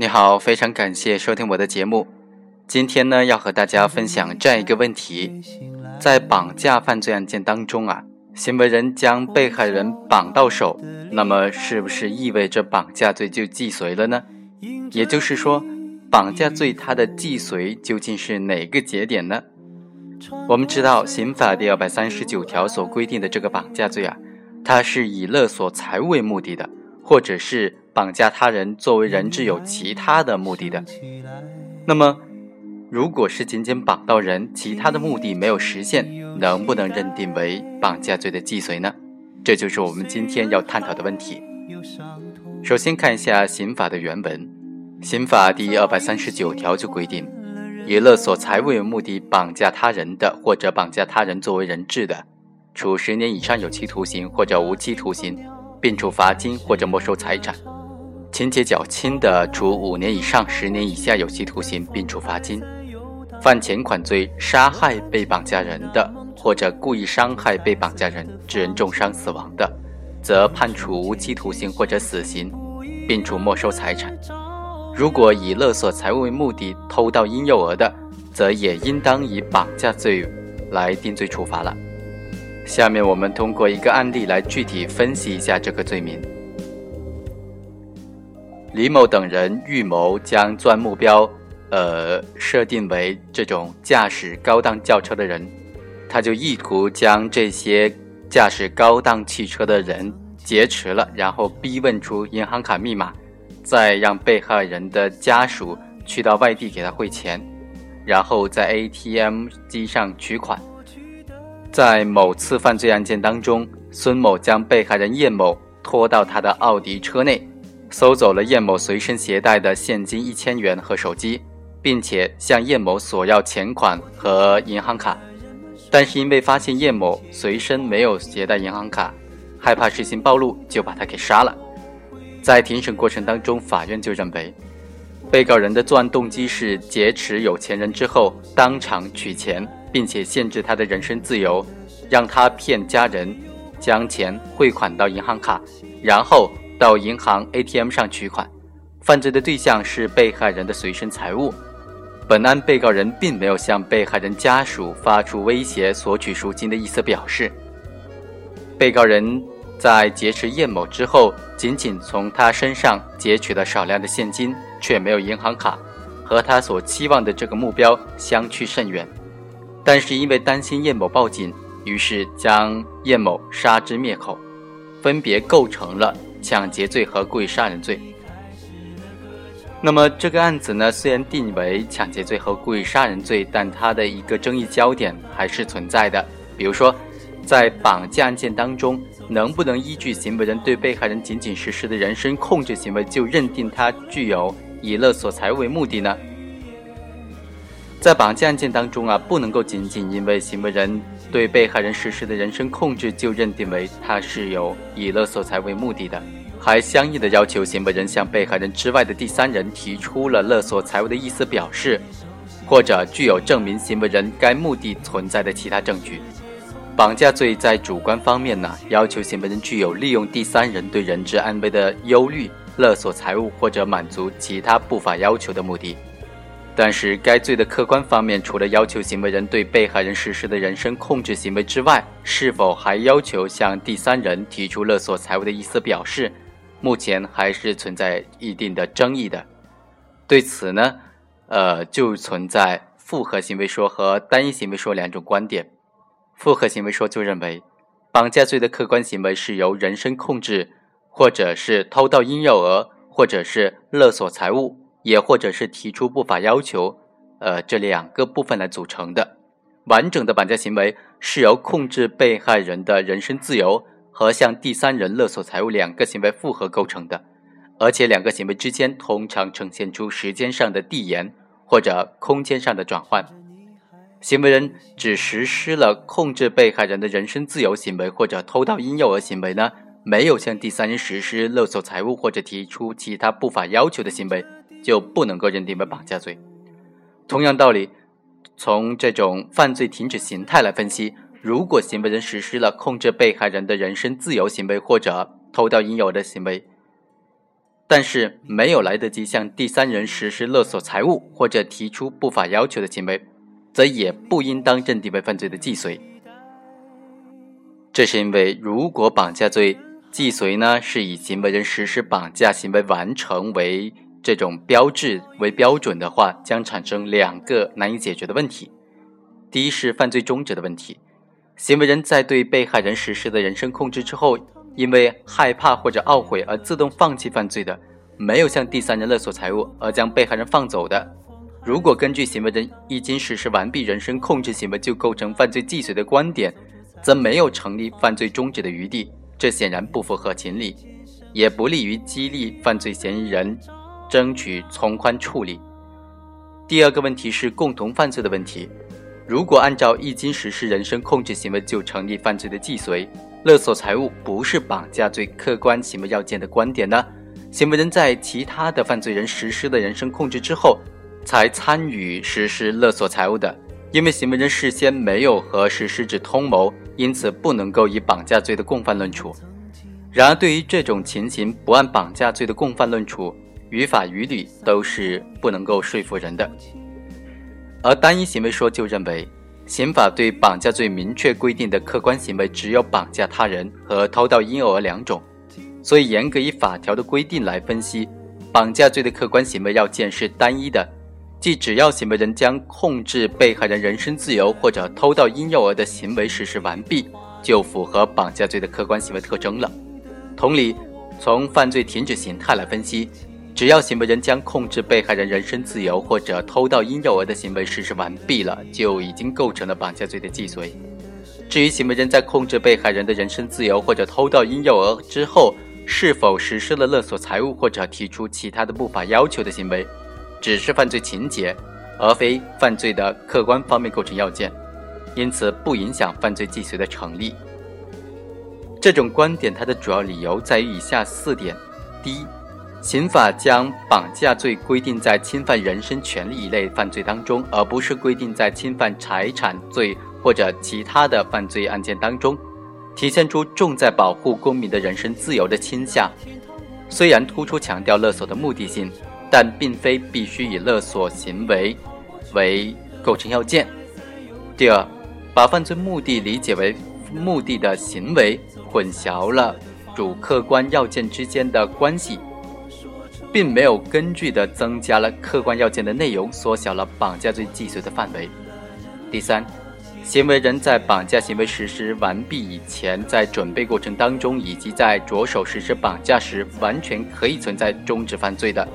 你好，非常感谢收听我的节目。今天呢，要和大家分享这样一个问题：在绑架犯罪案件当中啊，行为人将被害人绑到手，那么是不是意味着绑架罪就既遂了呢？也就是说，绑架罪它的既遂究竟是哪个节点呢？我们知道，刑法第二百三十九条所规定的这个绑架罪啊，它是以勒索财物为目的的，或者是。绑架他人作为人质有其他的目的的，那么，如果是仅仅绑到人，其他的目的没有实现，能不能认定为绑架罪的既遂呢？这就是我们今天要探讨的问题。首先看一下刑法的原文，刑法第二百三十九条就规定，以勒索财物为目的绑架他人的，或者绑架他人作为人质的，处十年以上有期徒刑或者无期徒刑，并处罚金或者没收财产。情节较轻的，处五年以上十年以下有期徒刑，并处罚金；犯前款罪杀害被绑架人的，或者故意伤害被绑架人，致人重伤死亡的，则判处无期徒刑或者死刑，并处没收财产。如果以勒索财物为目的偷盗婴幼儿的，则也应当以绑架罪来定罪处罚了。下面我们通过一个案例来具体分析一下这个罪名。李某等人预谋将作案目标，呃，设定为这种驾驶高档轿车的人，他就意图将这些驾驶高档汽车的人劫持了，然后逼问出银行卡密码，再让被害人的家属去到外地给他汇钱，然后在 ATM 机上取款。在某次犯罪案件当中，孙某将被害人叶某拖到他的奥迪车内。搜走了叶某随身携带的现金一千元和手机，并且向叶某索要钱款和银行卡，但是因为发现叶某随身没有携带银行卡，害怕事情暴露，就把他给杀了。在庭审过程当中，法院就认为，被告人的作案动机是劫持有钱人之后当场取钱，并且限制他的人身自由，让他骗家人将钱汇款到银行卡，然后。到银行 ATM 上取款，犯罪的对象是被害人的随身财物。本案被告人并没有向被害人家属发出威胁索取赎金的意思表示。被告人在劫持叶某之后，仅仅从他身上劫取了少量的现金，却没有银行卡，和他所期望的这个目标相去甚远。但是因为担心叶某报警，于是将叶某杀之灭口，分别构成了。抢劫罪和故意杀人罪。那么这个案子呢，虽然定为抢劫罪和故意杀人罪，但它的一个争议焦点还是存在的。比如说，在绑架案件当中，能不能依据行为人对被害人仅仅实施的人身控制行为，就认定他具有以勒索财物为目的呢？在绑架案件当中啊，不能够仅仅因为行为人对被害人实施的人身控制，就认定为他是有以勒索财为目的的。还相应的要求行为人向被害人之外的第三人提出了勒索财物的意思表示，或者具有证明行为人该目的存在的其他证据。绑架罪在主观方面呢，要求行为人具有利用第三人对人质安危的忧虑勒索财物或者满足其他不法要求的目的。但是该罪的客观方面，除了要求行为人对被害人实施的人身控制行为之外，是否还要求向第三人提出勒索财物的意思表示？目前还是存在一定的争议的，对此呢，呃，就存在复合行为说和单一行为说两种观点。复合行为说就认为，绑架罪的客观行为是由人身控制，或者是偷盗婴幼儿，或者是勒索财物，也或者是提出不法要求，呃，这两个部分来组成的。完整的绑架行为是由控制被害人的人身自由。和向第三人勒索财物两个行为复合构成的，而且两个行为之间通常呈现出时间上的递延或者空间上的转换。行为人只实施了控制被害人的人身自由行为或者偷盗婴幼儿行为呢，没有向第三人实施勒索财物或者提出其他不法要求的行为，就不能够认定为绑架罪。同样道理，从这种犯罪停止形态来分析。如果行为人实施了控制被害人的人身自由行为或者偷盗婴幼儿的行为，但是没有来得及向第三人实施勒索财物或者提出不法要求的行为，则也不应当认定为犯罪的既遂。这是因为，如果绑架罪既遂呢，是以行为人实施绑架行为完成为这种标志为标准的话，将产生两个难以解决的问题。第一是犯罪终止的问题，行为人在对被害人实施的人身控制之后。因为害怕或者懊悔而自动放弃犯罪的，没有向第三人勒索财物而将被害人放走的，如果根据行为人已经实施完毕人身控制行为就构成犯罪既遂的观点，则没有成立犯罪终止的余地，这显然不符合情理，也不利于激励犯罪嫌疑人争取从宽处理。第二个问题是共同犯罪的问题，如果按照一经实施人身控制行为就成立犯罪的既遂。勒索财物不是绑架罪客观行为要件的观点呢？行为人在其他的犯罪人实施的人身控制之后，才参与实施勒索财物的，因为行为人事先没有和实施者通谋，因此不能够以绑架罪的共犯论处。然而，对于这种情形，不按绑架罪的共犯论处，于法于理都是不能够说服人的。而单一行为说就认为。刑法对绑架罪明确规定的客观行为只有绑架他人和偷盗婴幼儿两种，所以严格以法条的规定来分析，绑架罪的客观行为要件是单一的，即只要行为人将控制被害人人身自由或者偷盗婴幼儿的行为实施完毕，就符合绑架罪的客观行为特征了。同理，从犯罪停止形态来分析。只要行为人将控制被害人人身自由或者偷盗婴幼儿的行为实施完毕了，就已经构成了绑架罪的既遂。至于行为人在控制被害人的人身自由或者偷盗婴幼儿之后，是否实施了勒索财物或者提出其他的不法要求的行为，只是犯罪情节，而非犯罪的客观方面构成要件，因此不影响犯罪既遂的成立。这种观点它的主要理由在于以下四点：第一。刑法将绑架罪规定在侵犯人身权利一类犯罪当中，而不是规定在侵犯财产罪或者其他的犯罪案件当中，体现出重在保护公民的人身自由的倾向。虽然突出强调勒索的目的性，但并非必须以勒索行为为构成要件。第二，把犯罪目的理解为目的的行为，混淆了主客观要件之间的关系。并没有根据的增加了客观要件的内容，缩小了绑架罪既遂的范围。第三，行为人在绑架行为实施完毕以前，在准备过程当中以及在着手实施绑架时，完全可以存在终止犯罪的。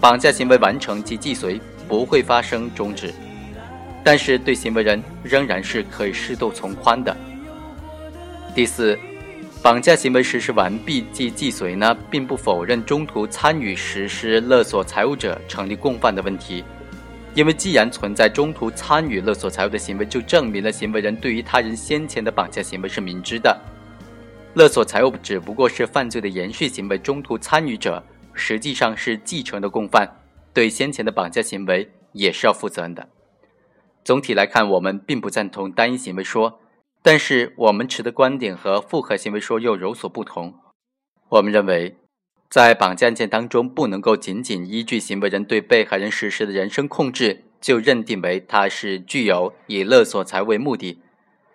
绑架行为完成及既遂不会发生终止，但是对行为人仍然是可以适度从宽的。第四。绑架行为实施完毕即既遂呢，并不否认中途参与实施勒索财物者成立共犯的问题，因为既然存在中途参与勒索财物的行为，就证明了行为人对于他人先前的绑架行为是明知的。勒索财物只不过是犯罪的延续行为，中途参与者实际上是继承的共犯，对先前的绑架行为也是要负责任的。总体来看，我们并不赞同单一行为说。但是我们持的观点和复合行为说又有所不同。我们认为，在绑架案件当中，不能够仅仅依据行为人对被害人实施的人身控制，就认定为他是具有以勒索财物为目的，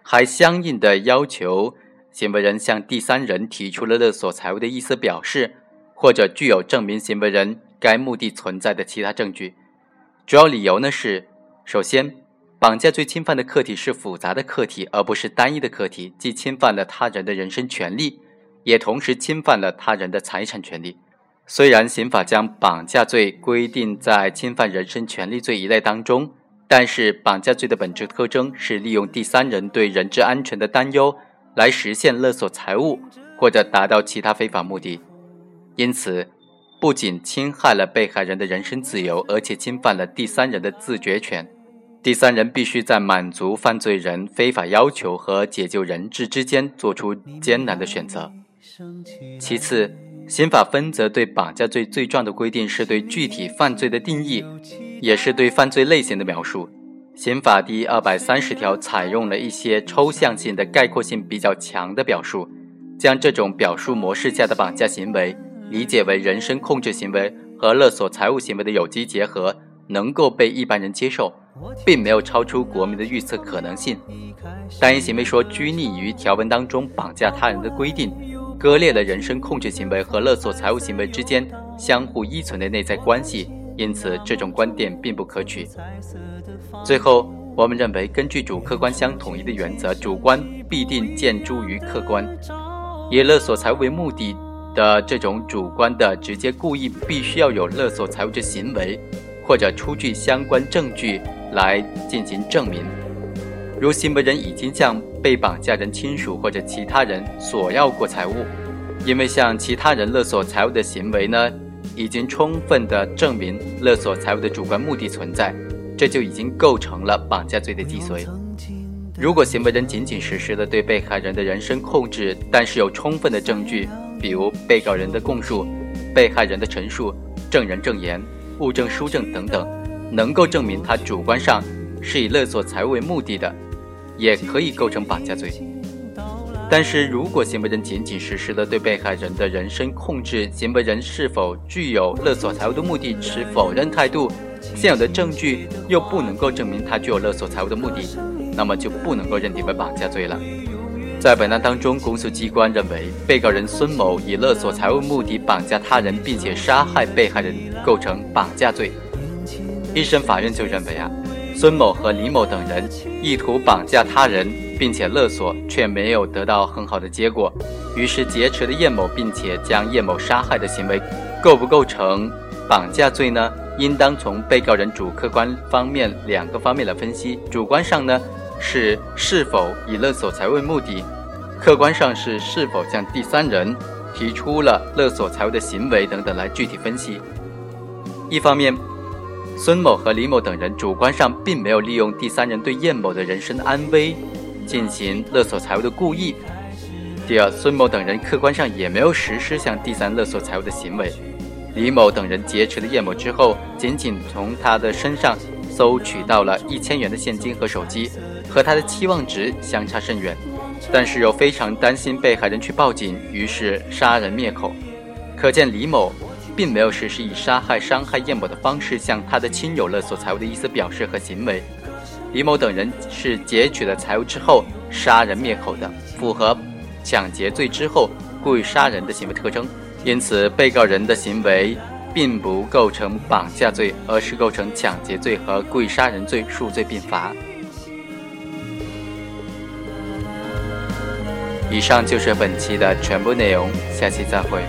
还相应的要求行为人向第三人提出了勒索财物的意思表示，或者具有证明行为人该目的存在的其他证据。主要理由呢是，首先。绑架罪侵犯的客体是复杂的客体，而不是单一的客体，既侵犯了他人的人身权利，也同时侵犯了他人的财产权利。虽然刑法将绑架罪规定在侵犯人身权利罪一类当中，但是绑架罪的本质特征是利用第三人对人质安全的担忧来实现勒索财物或者达到其他非法目的，因此不仅侵害了被害人的人身自由，而且侵犯了第三人的自决权。第三人必须在满足犯罪人非法要求和解救人质之间做出艰难的选择。其次，刑法分则对绑架罪罪状的规定是对具体犯罪的定义，也是对犯罪类型的描述。刑法第二百三十条采用了一些抽象性的、概括性比较强的表述，将这种表述模式下的绑架行为理解为人身控制行为和勒索财物行为的有机结合，能够被一般人接受，并没有超出国民的预测可能性。单一行为说拘泥于条文当中绑架他人的规定，割裂了人身控制行为和勒索财物行为之间相互依存的内在关系，因此这种观点并不可取。最后，我们认为，根据主客观相统一的原则，主观必定见诸于客观。以勒索财物为目的的这种主观的直接故意，必须要有勒索财物之行为，或者出具相关证据来进行证明。如行为人已经向被绑架人亲属或者其他人索要过财物，因为向其他人勒索财物的行为呢，已经充分的证明勒索财物的主观目的存在，这就已经构成了绑架罪的既遂。如果行为人仅仅实施了对被害人的人身控制，但是有充分的证据，比如被告人的供述、被害人的陈述、证人证言、物证书证等等，能够证明他主观上是以勒索财物为目的的，也可以构成绑架罪。但是如果行为人仅仅实施了对被害人的人身控制，行为人是否具有勒索财物的目的持否认态度，现有的证据又不能够证明他具有勒索财物的目的。那么就不能够认定为绑架罪了。在本案当中，公诉机关认为，被告人孙某以勒索财物目的绑架他人，并且杀害被害人，构成绑架罪。一审法院就认为啊，孙某和李某等人意图绑架他人，并且勒索，却没有得到很好的结果，于是劫持了叶某，并且将叶某杀害的行为，构不构成绑架罪呢？应当从被告人主客观方面两个方面来分析。主观上呢？是是否以勒索财物目的，客观上是是否向第三人提出了勒索财物的行为等等来具体分析。一方面，孙某和李某等人主观上并没有利用第三人对叶某的人身安危进行勒索财物的故意；第二，孙某等人客观上也没有实施向第三勒索财物的行为。李某等人劫持了叶某之后，仅仅从他的身上搜取到了一千元的现金和手机。和他的期望值相差甚远，但是又非常担心被害人去报警，于是杀人灭口。可见李某并没有实施以杀害、伤害叶某的方式向他的亲友勒索财物的意思表示和行为。李某等人是劫取了财物之后杀人灭口的，符合抢劫罪之后故意杀人的行为特征。因此，被告人的行为并不构成绑架罪，而是构成抢劫罪和故意杀人罪数罪并罚。以上就是本期的全部内容，下期再会。